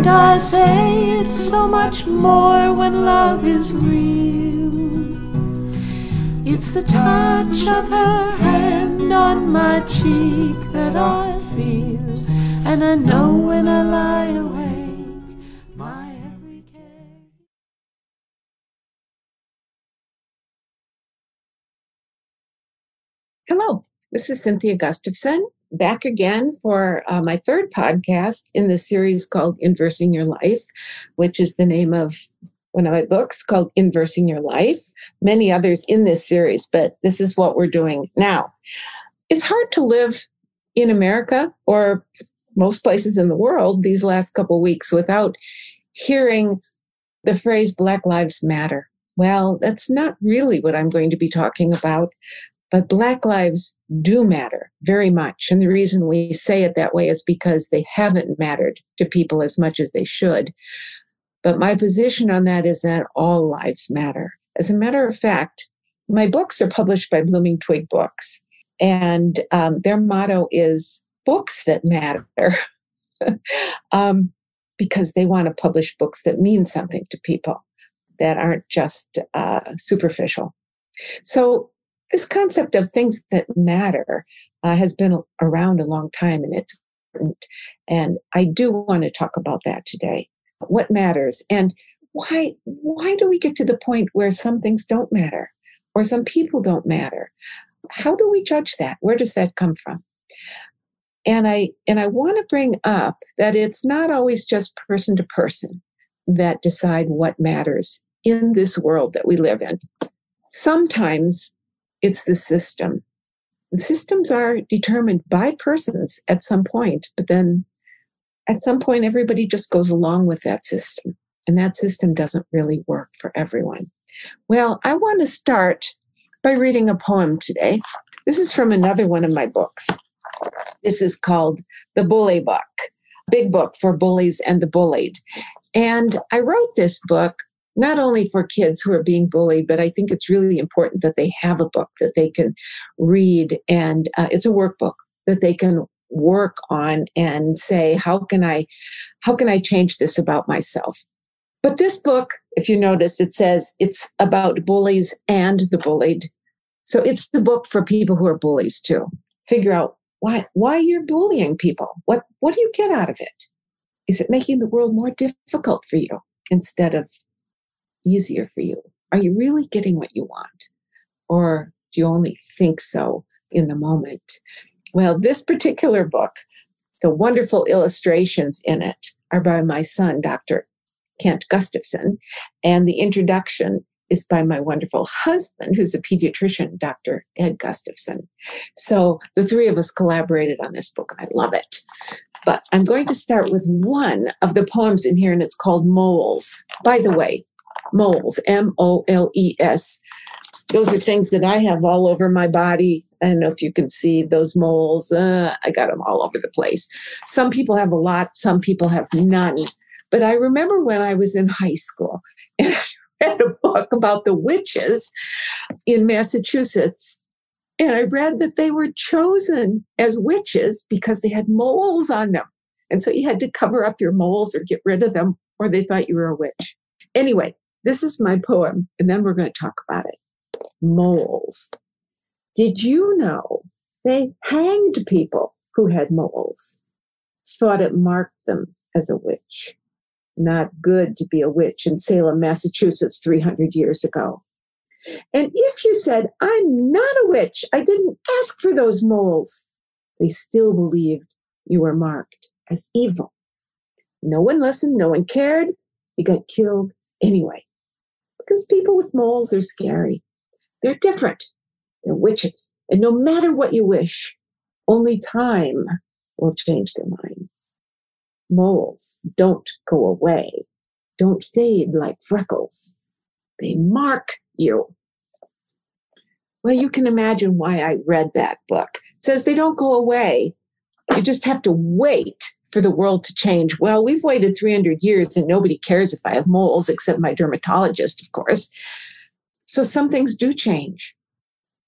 And I say it's so much more when love is real. It's the touch of her hand on my cheek that I feel. And I know when I lie awake, my every care. Hello, this is Cynthia Gustavson, back again for uh, my third podcast in the series called Inversing Your Life, which is the name of one of my books called Inversing Your Life. Many others in this series, but this is what we're doing now. It's hard to live in America or most places in the world these last couple weeks without hearing the phrase Black Lives Matter. Well, that's not really what I'm going to be talking about. But Black lives do matter very much. And the reason we say it that way is because they haven't mattered to people as much as they should. But my position on that is that all lives matter. As a matter of fact, my books are published by Blooming Twig Books, and um, their motto is books that matter. um, because they want to publish books that mean something to people that aren't just uh, superficial. So this concept of things that matter uh, has been around a long time and it's important. And I do want to talk about that today. What matters and why why do we get to the point where some things don't matter or some people don't matter? How do we judge that? Where does that come from? And I and I want to bring up that it's not always just person to person that decide what matters in this world that we live in. Sometimes it's the system. And systems are determined by persons at some point, but then at some point, everybody just goes along with that system. And that system doesn't really work for everyone. Well, I want to start by reading a poem today. This is from another one of my books. This is called The Bully Book, big book for bullies and the bullied. And I wrote this book not only for kids who are being bullied, but I think it's really important that they have a book that they can read. And uh, it's a workbook that they can work on and say, how can I, how can I change this about myself? But this book, if you notice, it says it's about bullies and the bullied. So it's the book for people who are bullies too. Figure out why, why you're bullying people. What, what do you get out of it? Is it making the world more difficult for you instead of easier for you? Are you really getting what you want? Or do you only think so in the moment? Well, this particular book, the wonderful illustrations in it are by my son, Dr. Kent Gustavson, and the introduction is by my wonderful husband, who's a pediatrician, Dr. Ed Gustavson. So the three of us collaborated on this book, and I love it. But I'm going to start with one of the poems in here, and it's called Moles. By the way, moles, M O L E S. Those are things that I have all over my body. I don't know if you can see those moles. Uh, I got them all over the place. Some people have a lot, some people have none. But I remember when I was in high school and I read a book about the witches in Massachusetts. And I read that they were chosen as witches because they had moles on them. And so you had to cover up your moles or get rid of them, or they thought you were a witch. Anyway, this is my poem, and then we're going to talk about it. Moles. Did you know they hanged people who had moles? Thought it marked them as a witch. Not good to be a witch in Salem, Massachusetts 300 years ago. And if you said, I'm not a witch, I didn't ask for those moles, they still believed you were marked as evil. No one listened, no one cared. You got killed anyway because people with moles are scary. They're different. They're witches. And no matter what you wish, only time will change their minds. Moles don't go away, don't fade like freckles. They mark you. Well, you can imagine why I read that book. It says they don't go away. You just have to wait for the world to change. Well, we've waited 300 years and nobody cares if I have moles except my dermatologist, of course. So some things do change.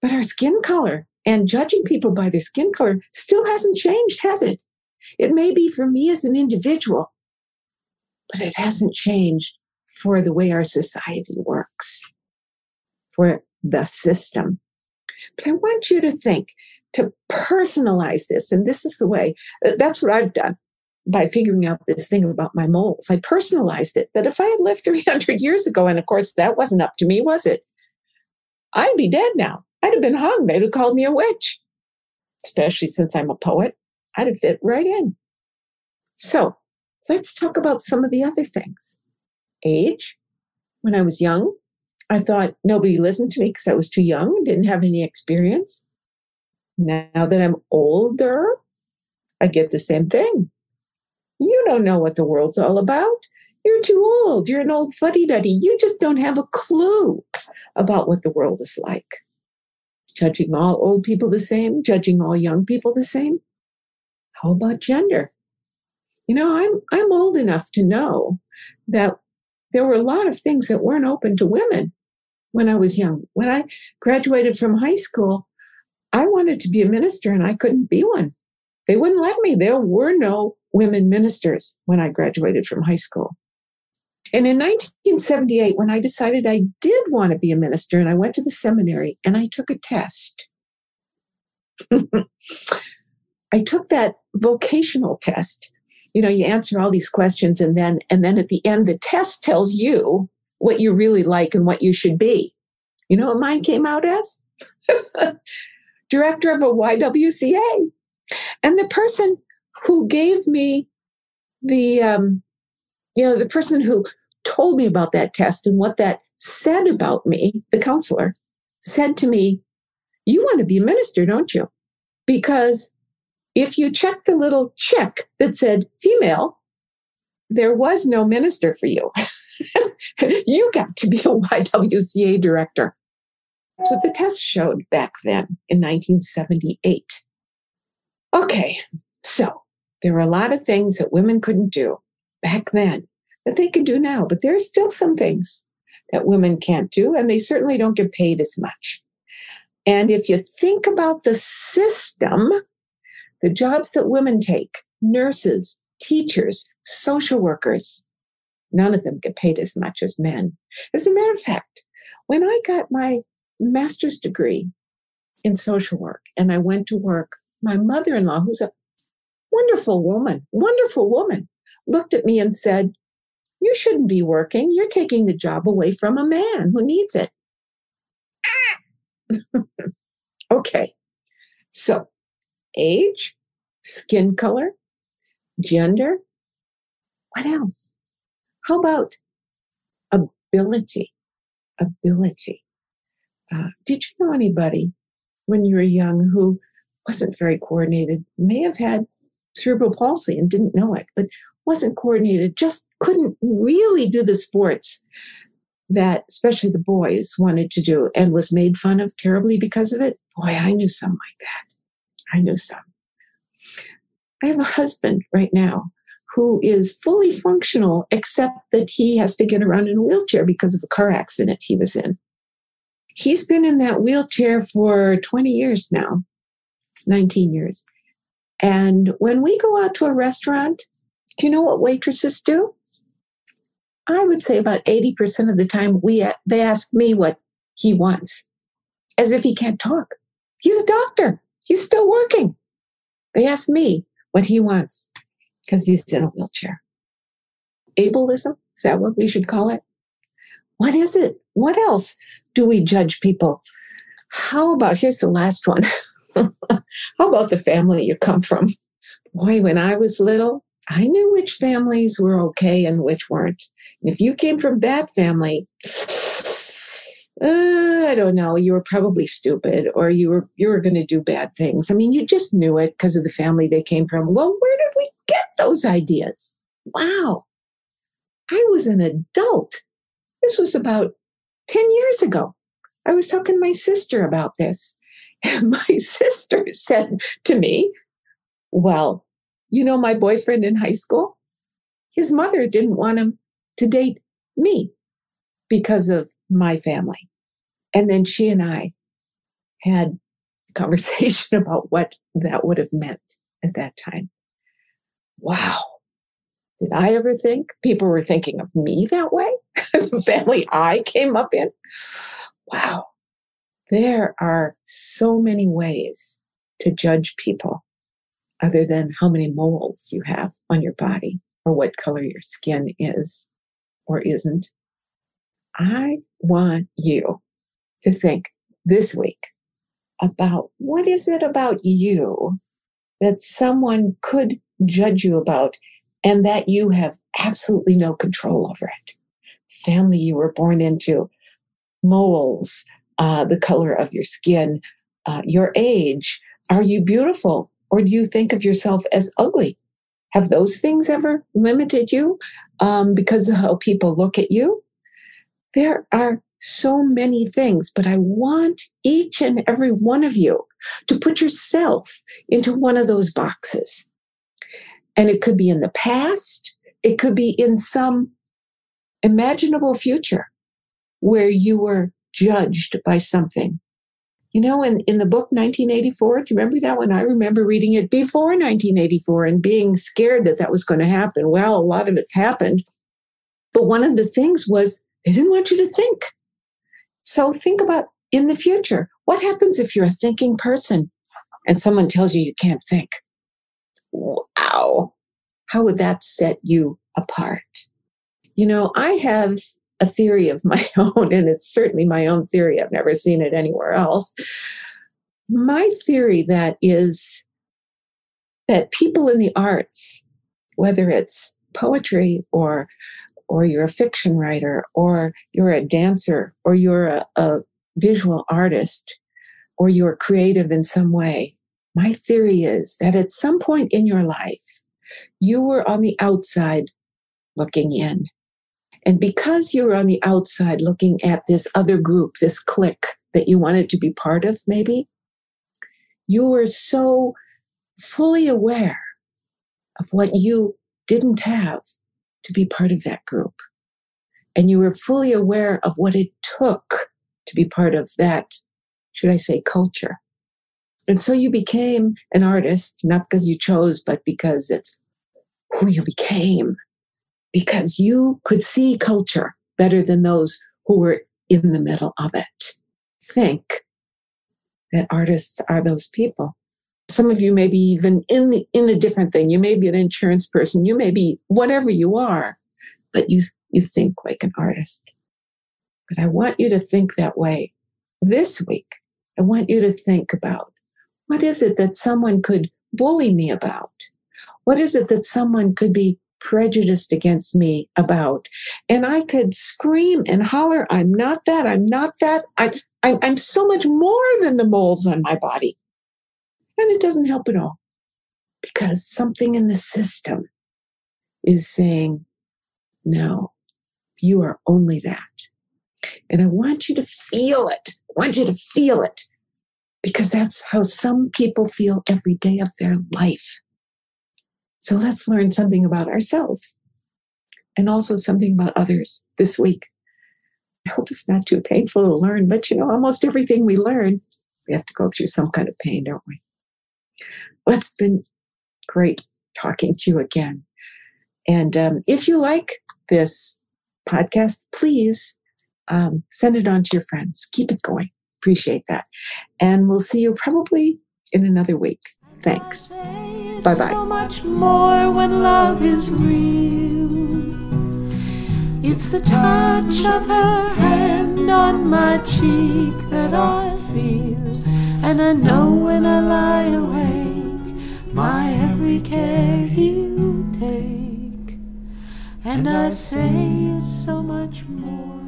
But our skin color and judging people by their skin color still hasn't changed, has it? It may be for me as an individual, but it hasn't changed for the way our society works, for the system. But I want you to think to personalize this. And this is the way, uh, that's what I've done by figuring out this thing about my moles. I personalized it that if I had lived 300 years ago, and of course that wasn't up to me, was it? I'd be dead now. I'd have been hung. They'd have called me a witch, especially since I'm a poet. I'd have fit right in. So let's talk about some of the other things. Age. When I was young, I thought nobody listened to me because I was too young, didn't have any experience. Now that I'm older, I get the same thing. You don't know what the world's all about. You're too old. You're an old fuddy duddy. You just don't have a clue about what the world is like. Judging all old people the same, judging all young people the same. How about gender? You know, I'm I'm old enough to know that there were a lot of things that weren't open to women when I was young. When I graduated from high school, I wanted to be a minister and I couldn't be one. They wouldn't let me. There were no women ministers when I graduated from high school. And in 1978, when I decided I did want to be a minister, and I went to the seminary and I took a test. I took that vocational test. You know, you answer all these questions, and then and then at the end, the test tells you what you really like and what you should be. You know what mine came out as? Director of a YWCA. And the person who gave me the, um, you know, the person who told me about that test and what that said about me, the counselor, said to me, You want to be a minister, don't you? Because if you check the little check that said female, there was no minister for you. you got to be a YWCA director. That's what the test showed back then in 1978. Okay, so there were a lot of things that women couldn't do back then that they can do now, but there are still some things that women can't do, and they certainly don't get paid as much. And if you think about the system, the jobs that women take, nurses, teachers, social workers, none of them get paid as much as men. As a matter of fact, when I got my master's degree in social work and I went to work, my mother in law, who's a wonderful woman, wonderful woman, looked at me and said, You shouldn't be working. You're taking the job away from a man who needs it. okay. So, age, skin color, gender. What else? How about ability? Ability. Uh, did you know anybody when you were young who wasn't very coordinated, may have had cerebral palsy and didn't know it, but wasn't coordinated, just couldn't really do the sports that especially the boys wanted to do and was made fun of terribly because of it? Boy, I knew some like that. I knew some. I have a husband right now who is fully functional, except that he has to get around in a wheelchair because of the car accident he was in. He's been in that wheelchair for 20 years now, 19 years. And when we go out to a restaurant, do you know what waitresses do? I would say about 80% of the time we they ask me what he wants as if he can't talk. He's a doctor. He's still working. They ask me what he wants because he's in a wheelchair. Ableism? Is that what we should call it? What is it? What else do we judge people? How about, here's the last one. How about the family you come from? Boy, when I was little, I knew which families were okay and which weren't. And if you came from that family, uh, I don't know, you were probably stupid or you were you were going to do bad things. I mean, you just knew it because of the family they came from. Well, where did we get those ideas? Wow. I was an adult. This was about 10 years ago. I was talking to my sister about this. And my sister said to me, Well, you know, my boyfriend in high school, his mother didn't want him to date me because of my family. And then she and I had a conversation about what that would have meant at that time. Wow. Did I ever think people were thinking of me that way? the family I came up in? Wow. There are so many ways to judge people other than how many moles you have on your body or what color your skin is or isn't. I want you to think this week about what is it about you that someone could judge you about and that you have absolutely no control over it. Family you were born into, moles, uh, the color of your skin, uh, your age. Are you beautiful or do you think of yourself as ugly? Have those things ever limited you um, because of how people look at you? There are so many things, but I want each and every one of you to put yourself into one of those boxes. And it could be in the past, it could be in some imaginable future where you were judged by something. You know, in, in the book 1984, do you remember that one? I remember reading it before 1984 and being scared that that was going to happen. Well, a lot of it's happened. But one of the things was they didn't want you to think. So think about in the future what happens if you're a thinking person and someone tells you you can't think? Wow. How would that set you apart? You know, I have a theory of my own, and it's certainly my own theory. I've never seen it anywhere else. My theory that is that people in the arts, whether it's poetry or or you're a fiction writer, or you're a dancer, or you're a, a visual artist, or you're creative in some way. My theory is that at some point in your life, you were on the outside looking in. And because you were on the outside looking at this other group, this clique that you wanted to be part of, maybe, you were so fully aware of what you didn't have to be part of that group. And you were fully aware of what it took to be part of that, should I say, culture. And so you became an artist, not because you chose, but because it's who you became, because you could see culture better than those who were in the middle of it. Think that artists are those people. Some of you may be even in the in a different thing. You may be an insurance person. You may be whatever you are but you you think like an artist. But i want you to think that way this week. I want you to think about what is it that someone could bully me about? What is it that someone could be prejudiced against me about and i could scream and holler i'm not that i'm not that I, I i'm so much more than the moles on my body and it doesn't help at all because something in the system is saying, no, you are only that. And I want you to feel it. I want you to feel it because that's how some people feel every day of their life. So let's learn something about ourselves and also something about others this week. I hope it's not too painful to learn, but you know, almost everything we learn, we have to go through some kind of pain, don't we? Well, it's been great talking to you again. And um, if you like this podcast, please um, send it on to your friends. Keep it going. Appreciate that. And we'll see you probably in another week. Thanks. Bye bye. So much more when love is real. It's the touch of her hand on my cheek that I feel. And I know when I lie awake, my every care he'll take. And I say it's so much more.